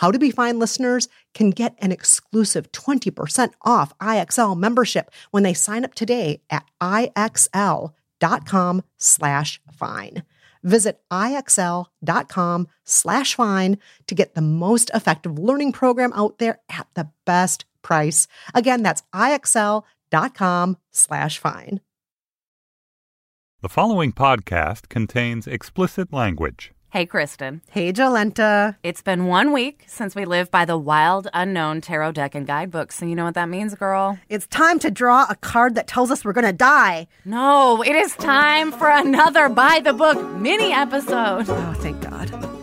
how to Be Fine listeners can get an exclusive 20% off IXL membership when they sign up today at IXL.com slash fine. Visit IXL.com slash fine to get the most effective learning program out there at the best price. Again, that's IXL.com slash fine. The following podcast contains explicit language. Hey, Kristen. Hey, Jolenta. It's been one week since we lived by the wild, unknown tarot deck and guidebooks. And you know what that means, girl? It's time to draw a card that tells us we're going to die. No, it is time for another By the Book mini episode. Oh, thank God.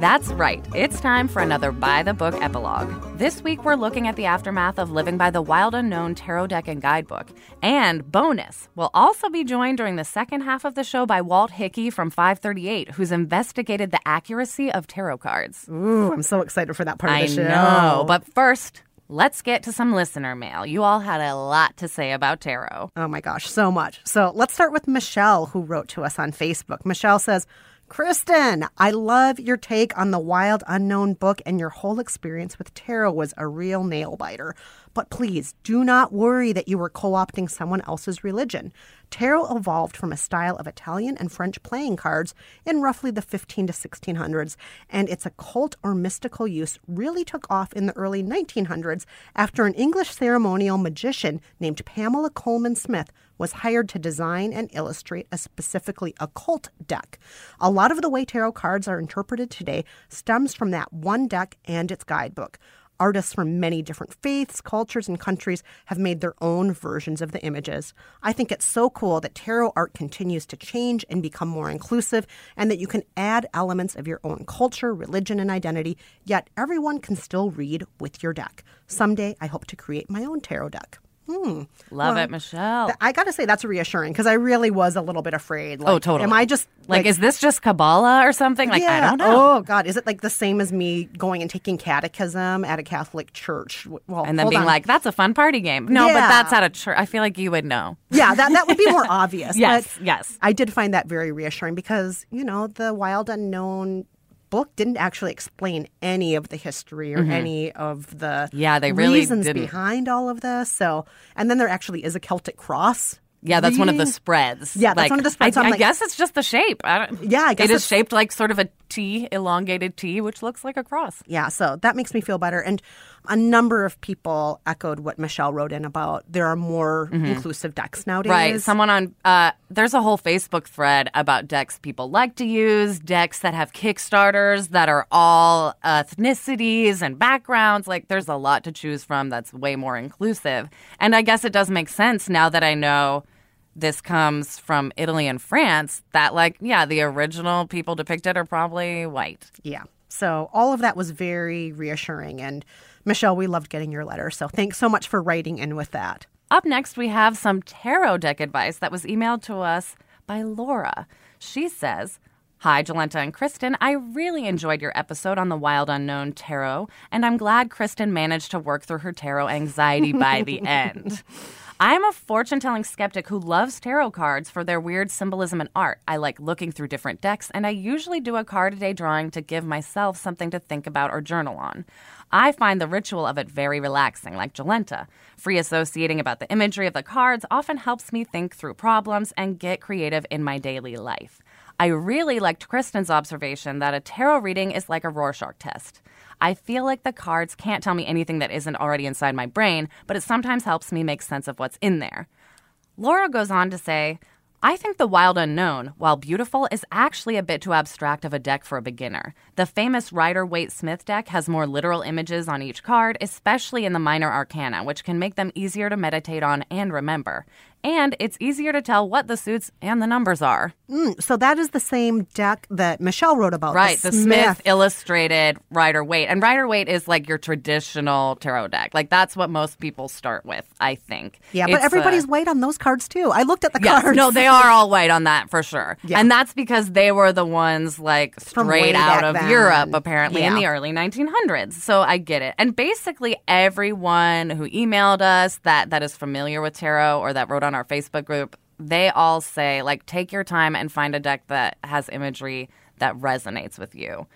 That's right. It's time for another By the Book epilogue. This week, we're looking at the aftermath of living by the wild, unknown tarot deck and guidebook. And bonus, we'll also be joined during the second half of the show by Walt Hickey from 538, who's investigated the accuracy of tarot cards. Ooh, I'm so excited for that part I of the show. I know. But first, let's get to some listener mail. You all had a lot to say about tarot. Oh my gosh, so much. So let's start with Michelle, who wrote to us on Facebook. Michelle says, Kristen, I love your take on the wild unknown book, and your whole experience with tarot was a real nail biter. But please do not worry that you were co opting someone else's religion. Tarot evolved from a style of Italian and French playing cards in roughly the 15 to 1600s, and its occult or mystical use really took off in the early 1900s after an English ceremonial magician named Pamela Colman Smith was hired to design and illustrate a specifically occult deck. A lot of the way tarot cards are interpreted today stems from that one deck and its guidebook. Artists from many different faiths, cultures, and countries have made their own versions of the images. I think it's so cool that tarot art continues to change and become more inclusive, and that you can add elements of your own culture, religion, and identity, yet everyone can still read with your deck. Someday, I hope to create my own tarot deck. Hmm. Love Well, it, Michelle. Th- I gotta say that's reassuring because I really was a little bit afraid. Like, oh, totally. Am I just like, is this just Kabbalah or something? Like, I don't know. Oh God, is it like the same as me going and taking catechism at a Catholic church? Well, and then being on. like, that's a fun party game. No, but that's at a church. I feel like you would know. yeah, that that would be more obvious. Yes, but yes. I did find that very reassuring because you know the wild unknown book didn't actually explain any of the history or any of the Mm-hmm. Yeah, they really reasons didn't. behind all of this. So, and then there actually is a Celtic cross. Yeah, that's one of the spreads. Yeah, that's one of the spreads. I, I like- guess it's just the shape. I don't, Yeah, I guess it's- shaped like sort of a T, elongated T, which looks like a cross. Yeah, so that makes me feel better. And a number of people echoed what Michelle wrote in about there are more inclusive decks nowadays. Mm-hmm. Right. Someone on uh, there's a whole Facebook thread about decks people like to use, decks that have Kickstarters that are all ethnicities and backgrounds. Like there's a lot to choose from that's way more inclusive. And I guess it does make sense now that I know this comes from Italy and France, that, like, yeah, the original people depicted are probably white. Yeah. So all of that was very reassuring. And Michelle, we loved getting your letter. So thanks so much for writing in with that. Up next, we have some tarot deck advice that was emailed to us by Laura. She says, Hi, Jolenta and Kristen. I really enjoyed your episode on the Wild Unknown Tarot, and I'm glad Kristen managed to work through her tarot anxiety by the end. I'm a fortune telling skeptic who loves tarot cards for their weird symbolism and art. I like looking through different decks, and I usually do a card a day drawing to give myself something to think about or journal on. I find the ritual of it very relaxing, like Jolenta. Free associating about the imagery of the cards often helps me think through problems and get creative in my daily life. I really liked Kristen's observation that a tarot reading is like a Rorschach test. I feel like the cards can't tell me anything that isn't already inside my brain, but it sometimes helps me make sense of what's in there. Laura goes on to say, I think the wild unknown, while beautiful, is actually a bit too abstract of a deck for a beginner. The famous Rider Waite Smith deck has more literal images on each card, especially in the minor arcana, which can make them easier to meditate on and remember. And it's easier to tell what the suits and the numbers are. Mm, so that is the same deck that Michelle wrote about. Right, the Smith, Illustrated Rider Waite. And Rider Waite is like your traditional tarot deck. Like that's what most people start with, I think. Yeah, but everybody's uh, white on those cards too. I looked at the Yes, cards. no, they are all white on that for sure. Yeah. And that's because they were the ones like straight out of then. Europe, apparently, in the early 1900s. So I get it. And basically, everyone who emailed us that that is familiar with tarot or that wrote on our Facebook group, they all say like take your time and find a deck that has imagery that resonates with you.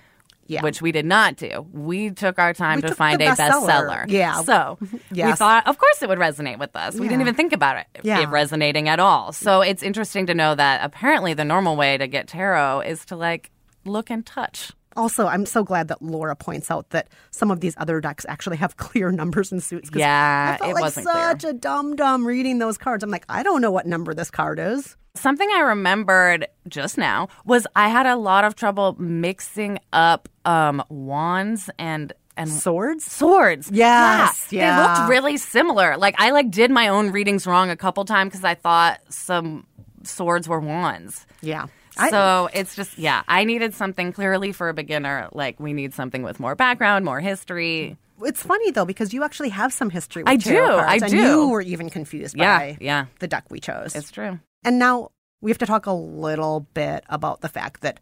Yeah. Which we did not do. We took our time We to find a bestseller. bestseller. Yeah. So we thought, of course, it would resonate with us. We didn't even think about it, Yeah. it resonating at all. So it's interesting to know that apparently the normal way to get tarot is to like look and touch. Also, I'm so glad that Laura points out that some of these other decks actually have clear numbers and suits. Yeah, I felt it like wasn't clear. such a dum dum reading those cards. I'm like, I don't know what number this card is. Something I remembered just now was I had a lot of trouble mixing up um, wands and and Swords. swords. Yes, yeah. yeah. They looked really similar. Like I like did my own readings wrong a couple times because I thought some swords were wands. Yeah. I- So it's just yeah, I needed something clearly for a beginner. Like we need something with more background, more history. It's funny though because you actually have some history. With I tarot do, cards, I and do. you were even confused Yeah, by yeah. the deck we chose. It's true. And now we have to talk a little bit about the fact that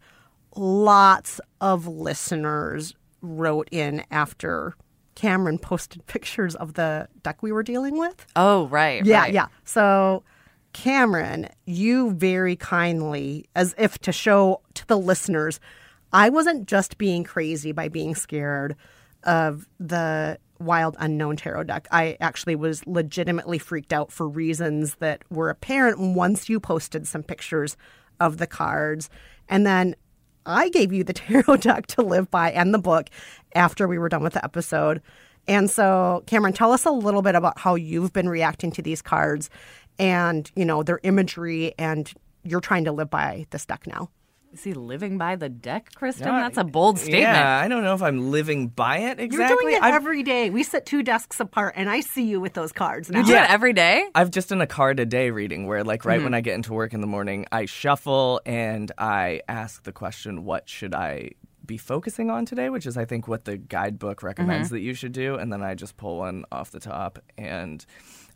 lots of listeners wrote in after Cameron posted pictures of the deck we were dealing with. Oh right, Yeah, right. yeah. So, Cameron, you very kindly, as if to show to the listeners, I wasn't just being crazy by being scared of the wild unknown tarot deck. I actually was legitimately freaked out for reasons that were apparent once you posted some pictures of the cards. And then I gave you the tarot deck to live by and the book after we were done with the episode. And so, Cameron, tell us a little bit about how you've been reacting to these cards and, you know, their imagery and you're trying to live by this deck now. Is he living by the deck, Kristen? Yeah, That's a bold statement. Yeah, I don't know if I'm living by it exactly. You're doing it I've, every day. We sit two desks apart and I see you with those cards now. You do Yeah. it every day? I've just done a card a day reading where, like, right Mm-hmm. when I get into work in the morning, I shuffle and I ask the question, "What should I be focusing on today?" Which is, I think, what the guidebook recommends Mm-hmm. that you should do, and then I just pull one off the top and.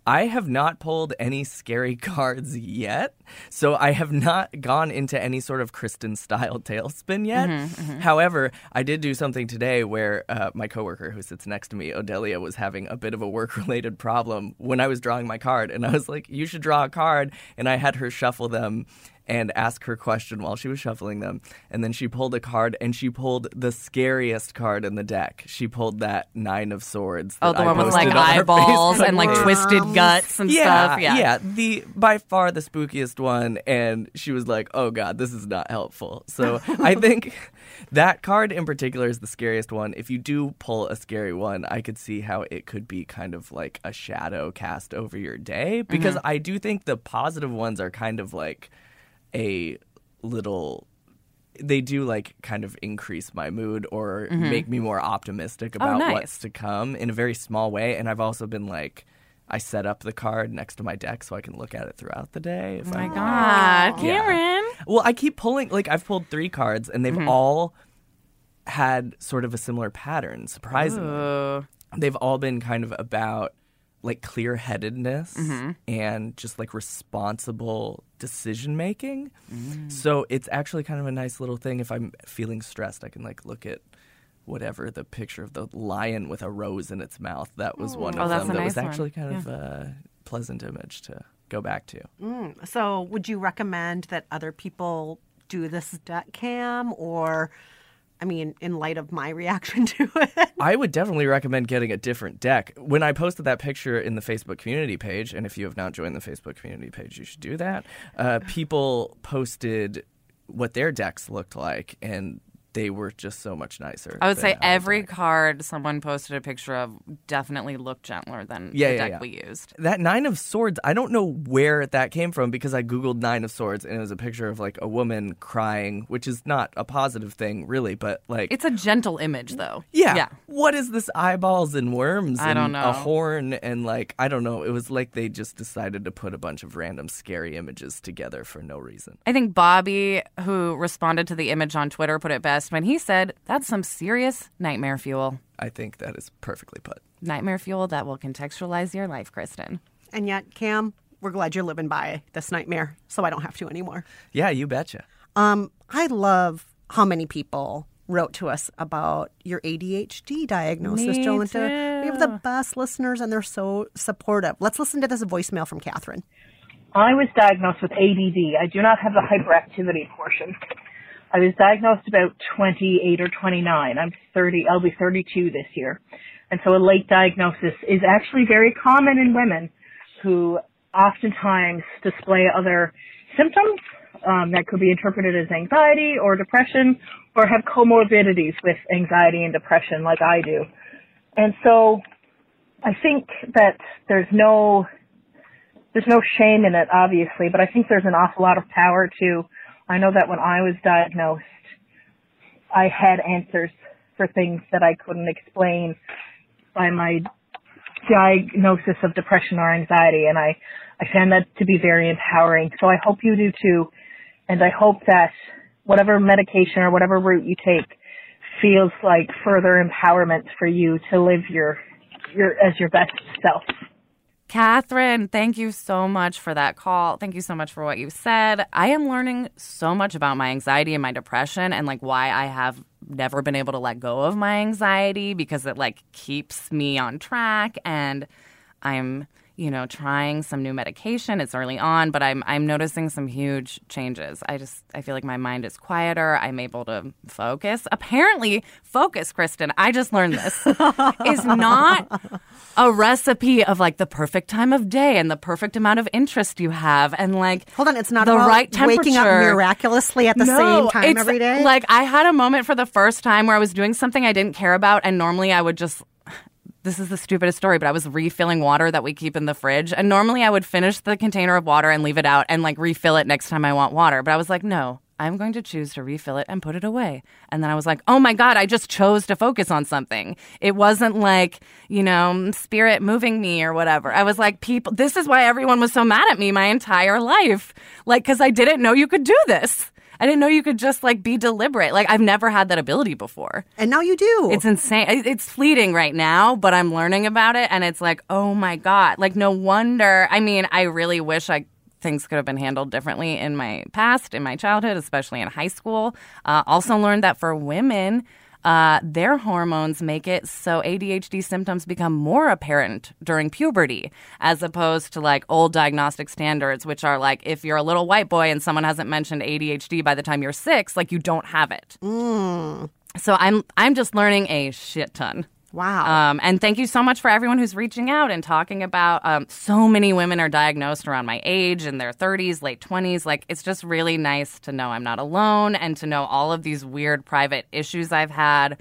I have not pulled any scary cards yet, so I have not gone into any sort of Kristen style tailspin yet. Mm-hmm, However, I did do something today where uh, my coworker who sits next to me, Odelia, was having a bit of a work related problem when I was drawing my card, and I was like, "You should draw a card," and I had her shuffle them and ask her question while she was shuffling them. And then she pulled a card and she pulled the scariest card in the deck. She pulled that nine of swords. Oh, the I one with like on eyeballs and like twisted guts and yeah, stuff. Yeah. yeah, the by far the spookiest one, and she was like, "Oh God, this is not helpful." So I think that card in particular is the scariest one. If you do pull a scary one, I could see how it could be kind of like a shadow cast over your day because Mm-hmm. I do think the positive ones are kind of like a little they do like kind of increase my mood or make me more optimistic about Mm-hmm. Oh, nice. what's to come in a very small way and i've also been like I set up the card next to my deck so I can look at it throughout the day. If Oh my I'm- God, Yeah. Cameron. Well, I keep pulling. Like I've pulled three cards, and they've Mm-hmm. all had sort of a similar pattern. Surprisingly, Ooh. they've all been kind of about like clear headedness Mm-hmm. and just like responsible decision making. Mm. So it's actually kind of a nice little thing. If I'm feeling stressed, I can like look at whatever the picture of the lion with a rose in its mouth. That was one Oh, of them a that was nice one. actually kind of a pleasant image to go back to. So, would you recommend that other people do this deck cam, or, I mean, in light of my reaction to it? I would definitely recommend getting a different deck. When I posted that picture in the Facebook community page, and if you have not joined the Facebook community page, you should do that. Uh, people posted what their decks looked like, and they were just so much nicer. I would say every deck. card someone posted a picture of definitely looked gentler than Yeah, the yeah, deck yeah. we used. That Nine of Swords, I don't know where that came from because I Googled Nine of Swords and it was a picture of like a woman crying, which is not a positive thing, really, but like. It's a gentle image, though. yeah. Yeah. What is this eyeballs and worms I and don't know. a horn and like I don't know. It was like they just decided to put a bunch of random scary images together for no reason. I think Bobby, who responded to the image on Twitter, put it best when he said, That's some serious nightmare fuel. I think that is perfectly put. Nightmare fuel that will contextualize your life, Kristen. and yet, Cam, we're glad you're living by this nightmare, so I don't have to anymore. Yeah, you betcha. Um, I love how many people wrote to us about your ADHD diagnosis, Me Jolenta. We have the best listeners, and they're so supportive. Let's listen to this voicemail from Catherine. I was diagnosed with ADD. I do not have the hyperactivity portion. I was diagnosed about 28 or 29. I'm 30, I'll be 32 this year. And so a late diagnosis is actually very common in women who oftentimes display other symptoms um, that could be interpreted as anxiety or depression or have comorbidities with anxiety and depression like I do. And so I think that there's no there's no shame in it, obviously, but I think there's an awful lot of power to. I know that when I was diagnosed, I had answers for things that I couldn't explain by my diagnosis of depression or anxiety, and I, I found that to be very empowering. So I hope you do too, and I hope that whatever medication or whatever route you take feels like further empowerment for you to live your, your as your best self. Catherine, thank you so much for that call. Thank you so much for what you said. I am learning so much about my anxiety and my depression and like why I have never been able to let go of my anxiety because it like keeps me on track and I'm, you know, trying some new medication. It's early on, but I'm I'm noticing some huge changes. I just I feel like my mind is quieter. I'm able to focus. Apparently, focus, Kristen. I just learned this is not a recipe of like the perfect time of day and the perfect amount of interest you have and like Hold on, it's not the about right temperature. waking up miraculously at the same time every day. Like I had a moment for the first time where I was doing something I didn't care about, and normally I would just. This is the stupidest story, but I was refilling water that we keep in the fridge, and normally I would finish the container of water and leave it out and like refill it next time I want water. But I was like, no, I'm going to choose to refill it and put it away. And then I was like, oh my God, I just chose to focus on something. It wasn't like, you know, spirit moving me or whatever. I was like, people, this is why everyone was so mad at me my entire life. Like, because I didn't know you could do this. I didn't know you could just like be deliberate. Like, I've never had that ability before. and now you do. It's insane. It's fleeting right now, but I'm learning about it, and it's like, oh my god! Like, no wonder. I mean, I really wish I things could have been handled differently in my past, in my childhood, especially in high school. Uh, also learned that for women. Uh, their hormones make it so ADHD symptoms become more apparent during puberty, as opposed to like old diagnostic standards, which are like if you're a little white boy and someone hasn't mentioned ADHD by the time you're six, like you don't have it. So I'm I'm just learning a shit ton. Wow. Um, and thank you so much for everyone who's reaching out and talking about. Um, so many women are diagnosed around my age in their 30s, late 20s. Like it's just really nice to know I'm not alone and to know all of these weird private issues I've had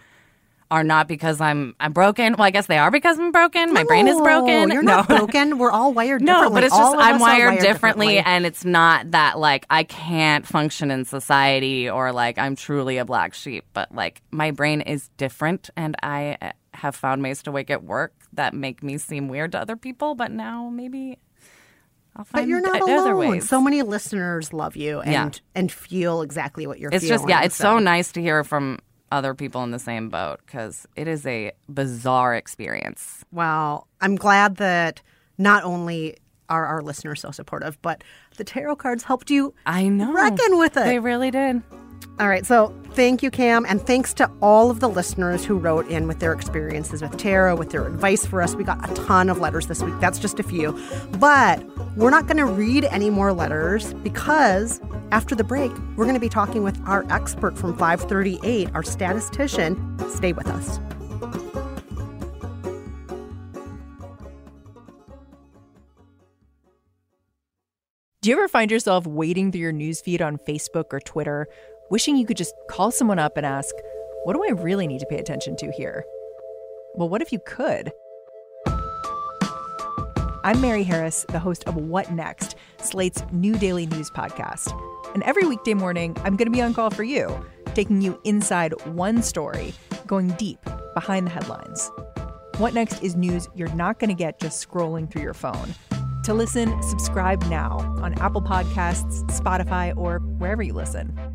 are not because I'm I'm broken. Well, I guess they are because I'm broken. My brain is broken. You're no. not broken. We're all wired No, but it's just I'm are wired, differently, differently. and it's not that like I can't function in society or like I'm truly a black sheep. But like my brain is different, and I uh, have found ways to wake at work that make me seem weird to other people. But now maybe I'll find But you're not other alone. ways. So many listeners love you and Yeah. and feel exactly what you're feeling. it's feeling. just yeah, it's so nice to hear from other people in the same boat because it is a bizarre experience. Well, I'm glad that not only are our listeners so supportive, but the tarot cards helped you I know. reckon with it. They really did. All right, so thank you, Cam, and thanks to all of the listeners who wrote in with their experiences with tarot, with their advice for us. We got a ton of letters this week. That's just a few. But we're not going to read any more letters because after the break, we're going to be talking with our expert from 538, our statistician. Stay with us. Do you ever find yourself wading through your newsfeed on Facebook or Twitter, wishing you could just call someone up and ask, What do I really need to pay attention to here? Well, what if you could? I'm Mary Harris, the host of What Next, Slate's new daily news podcast. And every weekday morning, I'm going to be on call for you, taking you inside one story, going deep behind the headlines. What Next is news you're not going to get just scrolling through your phone. To listen, subscribe now on Apple Podcasts, Spotify, or wherever you listen.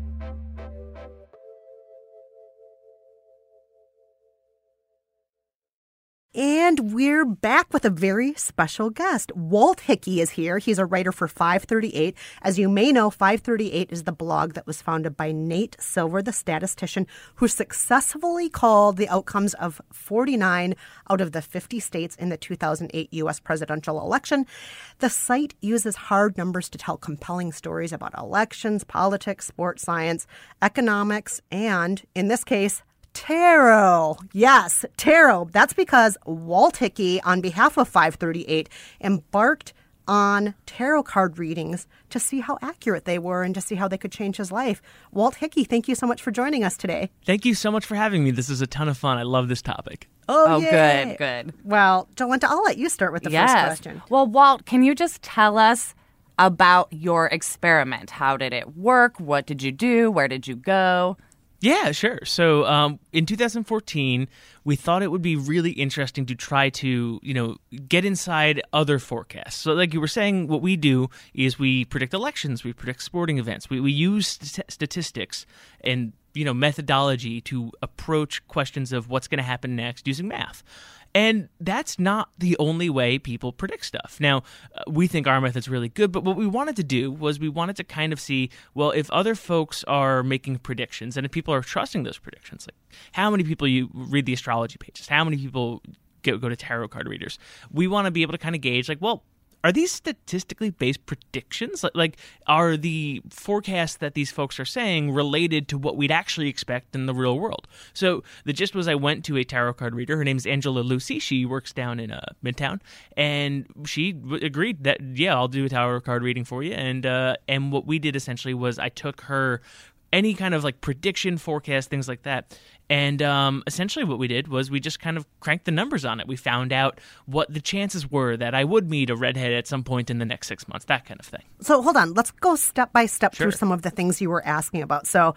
And we're back with a very special guest. Walt Hickey is here. He's a writer for 538. As you may know, 538 is the blog that was founded by Nate Silver, the statistician, who successfully called the outcomes of 49 out of the 50 states in the 2008 U.S. presidential election. The site uses hard numbers to tell compelling stories about elections, politics, sports science, economics, and, in this case, Tarot. Yes, tarot. That's because Walt Hickey, on behalf of 538, embarked on tarot card readings to see how accurate they were and to see how they could change his life. Walt Hickey, thank you so much for joining us today. Thank you so much for having me. This is a ton of fun. I love this topic. Oh, oh yay. good, good. Well, Jolenta, I'll let you start with the yes. first question. Well, Walt, can you just tell us about your experiment? How did it work? What did you do? Where did you go? Yeah, sure. So um, in 2014, we thought it would be really interesting to try to, you know, get inside other forecasts. So, like you were saying, what we do is we predict elections, we predict sporting events, we, we use st- statistics and you know methodology to approach questions of what's going to happen next using math. And that's not the only way people predict stuff. Now, uh, we think our method's really good, but what we wanted to do was we wanted to kind of see, well, if other folks are making predictions and if people are trusting those predictions, like how many people you read the astrology pages, how many people go, go to tarot card readers, we want to be able to kind of gauge, like, well, are these statistically based predictions? Like, are the forecasts that these folks are saying related to what we'd actually expect in the real world? So the gist was, I went to a tarot card reader. Her name's Angela Lucy. She works down in uh, Midtown, and she w- agreed that yeah, I'll do a tarot card reading for you. And uh, and what we did essentially was I took her any kind of like prediction forecast things like that and um, essentially what we did was we just kind of cranked the numbers on it. We found out what the chances were that i would meet a redhead at some point in the next six months that kind of thing. So hold on, let's go step by step through some of the things you were asking about. So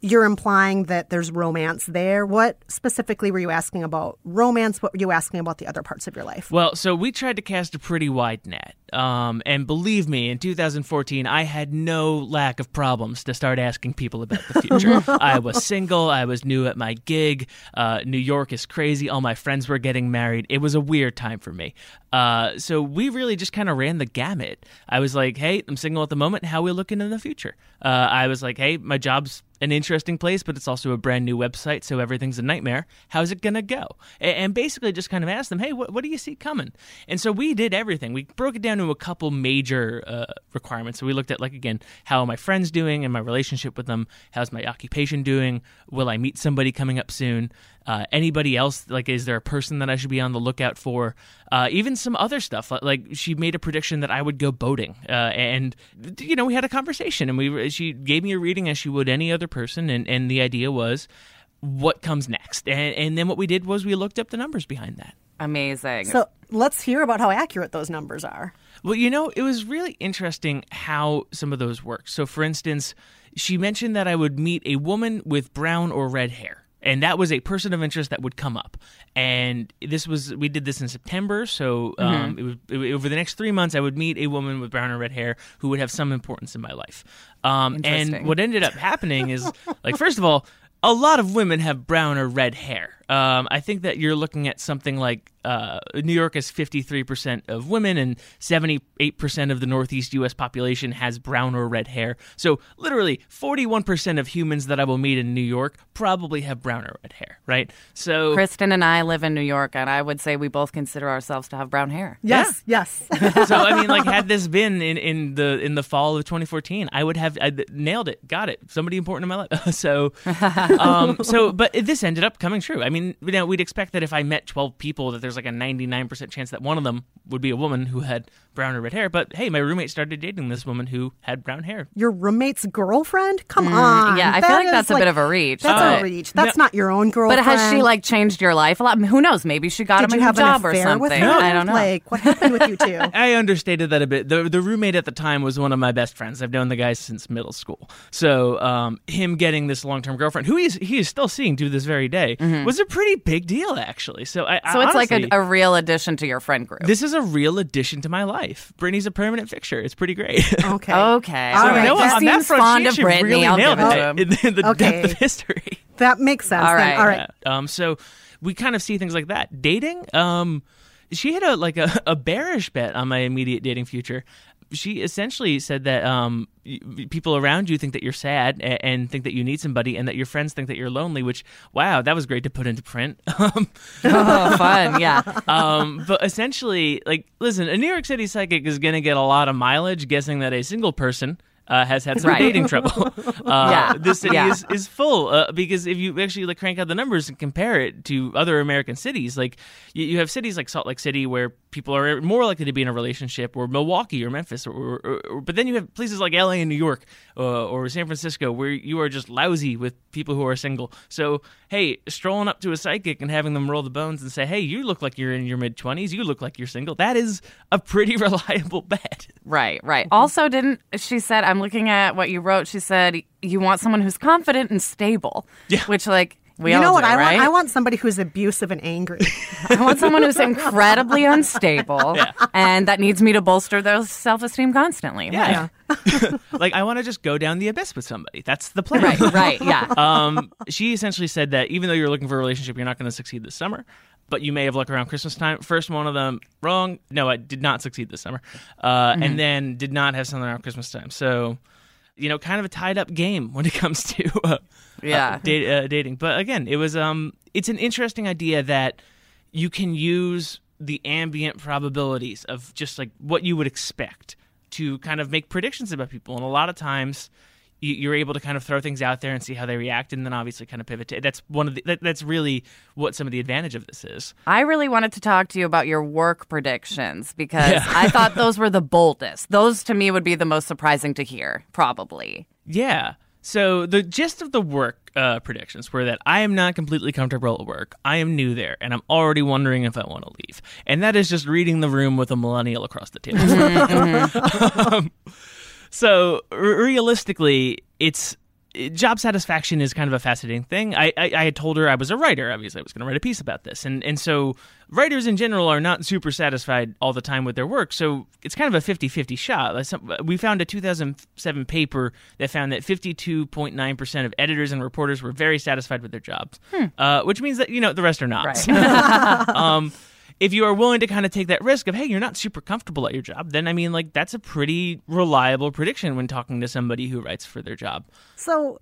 you're implying that there's romance there. What specifically were you asking about romance? What were you asking about the other parts of your life? Well, so we tried to cast a pretty wide net. Um, and believe me, in 2014, I had no lack of problems to start asking people about the future. I was single. I was new at my gig. Uh, New York is crazy. All my friends were getting married. It was a weird time for me. Uh, so we really just kind of ran the gamut. I was like, hey, I'm single at the moment. How are we looking in the future? Uh, I was like, hey, my job's an interesting place, but it's also a brand new website, so everything's a nightmare. How's it gonna go? And basically, just kind of asked them, hey, what, what do you see coming? And so we did everything. We broke it down to a couple major uh, requirements. So we looked at, like, again, how are my friends doing and my relationship with them? How's my occupation doing? Will I meet somebody coming up soon? Uh, anybody else? Like, is there a person that I should be on the lookout for? Uh, even some other stuff. Like, like, she made a prediction that I would go boating, uh, and you know, we had a conversation, and we she gave me a reading as she would any other person, and and the idea was what comes next. And, and then what we did was we looked up the numbers behind that. Amazing. So let's hear about how accurate those numbers are. Well, you know, it was really interesting how some of those work. So, for instance, she mentioned that I would meet a woman with brown or red hair. And that was a person of interest that would come up. And this was, we did this in September. So, um, it was, it- over the next three months, I would meet a woman with brown or red hair who would have some importance in my life. Um, and what ended up happening is, like, first of all, a lot of women have brown or red hair. Um, I think that you're looking at something like uh, New York has 53% of women and 78% of the Northeast U.S. population has brown or red hair. So literally 41% of humans that I will meet in New York probably have brown or red hair, right? So Kristen and I live in New York, and I would say we both consider ourselves to have brown hair. Yes, yes. so I mean, like, had this been in, in the in the fall of 2014, I would have I'd nailed it, got it, somebody important in my life. so, um, so, but this ended up coming true. I mean, you know, we'd expect that if I met 12 people, that there's like a 99% chance that one of them would be a woman who had brown or red hair. But hey, my roommate started dating this woman who had brown hair. Your roommate's girlfriend? Come on. Mm, yeah, I feel like is that's a bit of a reach, That's but- a reach. That's not your own girlfriend. But has she like changed your life a lot? Who knows? Maybe she got Did him you a have job an or something. with her? I don't know. Like, what happened with you two? I understated that a bit. The the roommate at the time was one of my best friends. I've known the guy since middle school. So um, him getting this long term girlfriend, who he's he is still seeing to this very day, was a pretty big deal actually. So I so I it's like a, a real addition to your friend group. This is a real addition to my life. Brittany's a permanent fixture. It's pretty great. Okay. okay. All All right. right. No, He on that seems front, fond she of actually Brittany. really I'll nailed give it it to in the, Okay. depth of history. That makes sense. All then. right. All right. Yeah. Um, so we kind of see things like that. Dating. Um, she had a like a, a bearish bet on my immediate dating future. She essentially said that um, people around you think that you're sad and, and think that you need somebody, and that your friends think that you're lonely. Which, wow, that was great to put into print. Um, oh, fun. Yeah. um, but essentially, like, listen, a New York City psychic is going to get a lot of mileage guessing that a single person uh, has had some Right. dating trouble. Uh, Yeah. This city Yeah. is, is full uh, because if you actually like crank out the numbers and compare it to other American cities, like you, you have cities like Salt Lake City where people are more likely to be in a relationship, or Milwaukee or Memphis, or, or, or but then you have places like LA and New York uh, or San Francisco where you are just lousy with people who are single. So hey, strolling up to a psychic and having them roll the bones and say, hey, you look like you're in your mid twenties, you look like you're single. That is a pretty reliable bet. Right, right. Also, didn't she said? I'm looking at what you wrote. She said you want someone who's confident and stable. Yeah. Which, like, we you all know what do, I right? want? I want somebody who's abusive and angry. I want someone who's incredibly unstable and that needs me to bolster their self esteem constantly. Yeah. like I want to just go down the abyss with somebody. That's the plan. Right, right, yeah. um, she essentially said that even though you're looking for a relationship, you're not going to succeed this summer. But you may have luck around Christmas time. First one of them wrong. No, I did not succeed this summer, uh, Mm-hmm. and then did not have something around Christmas time. So, you know, kind of a tied up game when it comes to uh, Yeah. uh, date, uh, dating. But again, it was um, it's an interesting idea that you can use the ambient probabilities of just like what you would expect to kind of make predictions about people. And a lot of times you, you're able to kind of throw things out there and see how they react, and then obviously kind of pivot. To, that's one of the that, that's really what some of the advantage of this is. I really wanted to talk to you about your work predictions because Yeah. I thought those were the boldest. Those to me would be the most surprising to hear, probably. Yeah. So the gist of the work uh, predictions were that I am not completely comfortable at work. I am new there, and I'm already wondering if I want to leave. And that is just reading the room with a millennial across the table. um, so r- realistically, it's job satisfaction is kind of a fascinating thing. I, I, I had told her I was a writer. Obviously, I was going to write a piece about this, and and so writers in general are not super satisfied all the time with their work. So it's kind of a 50-50 shot. We found a 2007 paper that found that 52.9 percent of editors and reporters were very satisfied with their jobs, uh, which means that you know the rest are not. um, if you are willing to kind of take that risk of, hey, you're not super comfortable at your job, then I mean, like, that's a pretty reliable prediction when talking to somebody who writes for their job. So,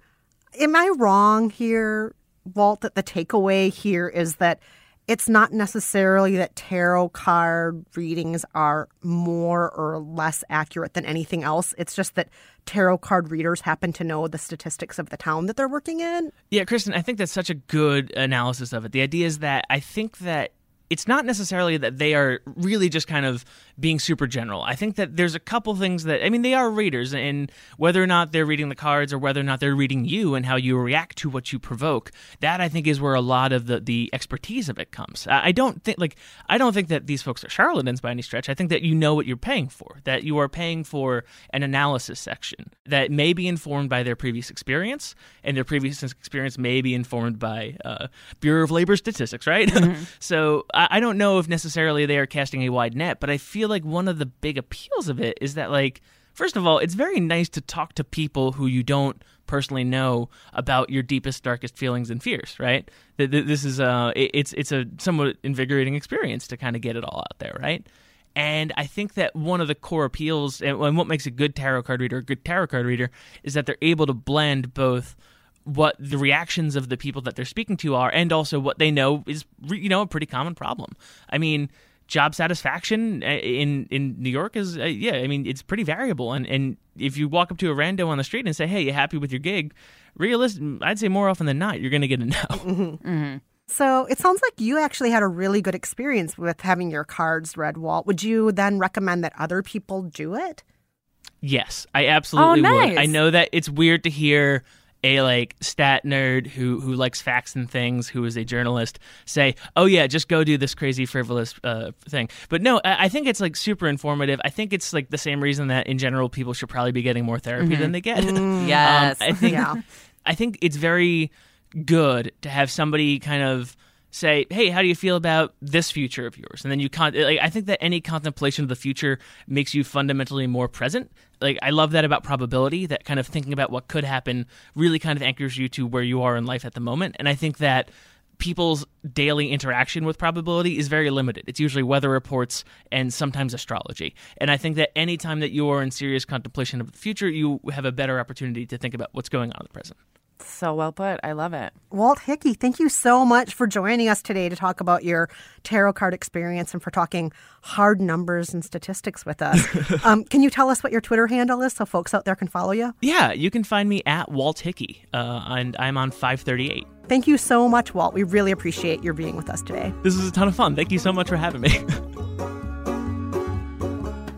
am I wrong here, Walt, that the takeaway here is that it's not necessarily that tarot card readings are more or less accurate than anything else? It's just that tarot card readers happen to know the statistics of the town that they're working in? Yeah, Kristen, I think that's such a good analysis of it. The idea is that I think that it's not necessarily that they are really just kind of being super general. I think that there's a couple things that I mean they are readers, and whether or not they're reading the cards or whether or not they're reading you and how you react to what you provoke, that I think is where a lot of the the expertise of it comes. I don't think like I don't think that these folks are charlatans by any stretch. I think that you know what you're paying for. That you are paying for an analysis section that may be informed by their previous experience, and their previous experience may be informed by uh, Bureau of Labor statistics, right? so I, I don't know if necessarily they are casting a wide net, but I feel like one of the big appeals of it is that like first of all, it's very nice to talk to people who you don't personally know about your deepest, darkest feelings and fears. Right? Th- th- This is a it- it's it's a somewhat invigorating experience to kind of get it all out there, right? And I think that one of the core appeals and what makes a good tarot card reader a good tarot card reader is that they're able to blend both what the reactions of the people that they're speaking to are and also what they know is you know a pretty common problem. I mean, job satisfaction uh, in in New York is uh, yeah, I mean it's pretty variable and and if you walk up to a rando on the street and say, "Hey, you happy with your gig?" realistic I'd say more often than not you're going to get a no. So it sounds like you actually had a really good experience with having your cards read, Walt. Would you then recommend that other people do it? Yes, I absolutely Oh, would. I know that it's weird to hear a like stat nerd who who likes facts and things, who is a journalist, say, "Oh yeah, just go do this crazy frivolous uh, thing." But no, I, I think it's like super informative. I think it's like the same reason that in general people should probably be getting more therapy than they get. Yes. Um, I think Yeah. I think it's very good to have somebody kind of say, "Hey, how do you feel about this future of yours?" And then you con- like I think that any contemplation of the future makes you fundamentally more present. Like I love that about probability, that kind of thinking about what could happen really kind of anchors you to where you are in life at the moment. And I think that people's daily interaction with probability is very limited. It's usually weather reports and sometimes astrology. And I think that anytime that you are in serious contemplation of the future, you have a better opportunity to think about what's going on in the present. So well put. I love it. Walt Hickey, thank you so much for joining us today to talk about your tarot card experience and for talking hard numbers and statistics with us. um, can you tell us what your Twitter handle is so folks out there can follow you? Yeah, you can find me at Walt Hickey, uh, and I'm on 538. Thank you so much, Walt. We really appreciate your being with us today. This is a ton of fun. Thank you so much for having me.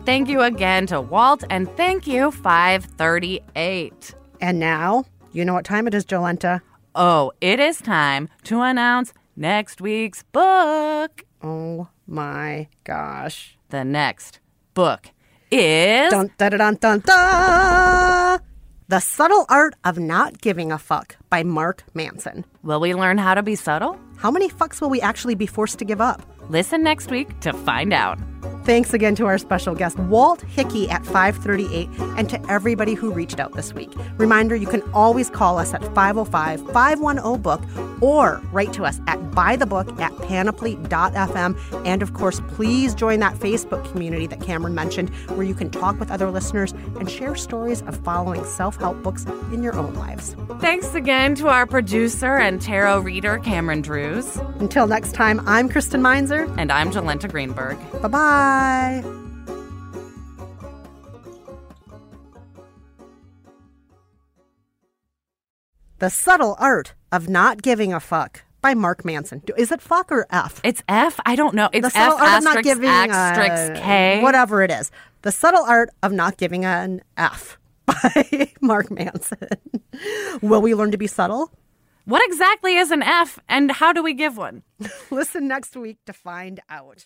Thank you again to Walt and thank you 538. And now, you know what time it is, Jolenta. Oh, it is time to announce next week's book. Oh my gosh. The next book is Dun, dun, dun, dun, dun, dun. The Subtle Art of Not Giving a Fuck by Mark Manson. Will we learn how to be subtle? How many fucks will we actually be forced to give up? Listen next week to find out. Thanks again to our special guest, Walt Hickey at 538, and to everybody who reached out this week. Reminder you can always call us at 505 510 Book or write to us at bythebook at panoply.fm. And of course, please join that Facebook community that Cameron mentioned, where you can talk with other listeners and share stories of following self help books in your own lives. Thanks again to our producer and tarot reader, Cameron Drews. Until next time, I'm Kristen Meinzer. And I'm Jolenta Greenberg. Bye bye. The Subtle Art of Not Giving a Fuck by Mark Manson. Is it fuck or F? It's F. I don't know. It's the F subtle art of not giving asterisk a- K. Whatever it is. The Subtle Art of Not Giving an F by Mark Manson. Will we learn to be subtle? What exactly is an F and how do we give one? Listen next week to find out.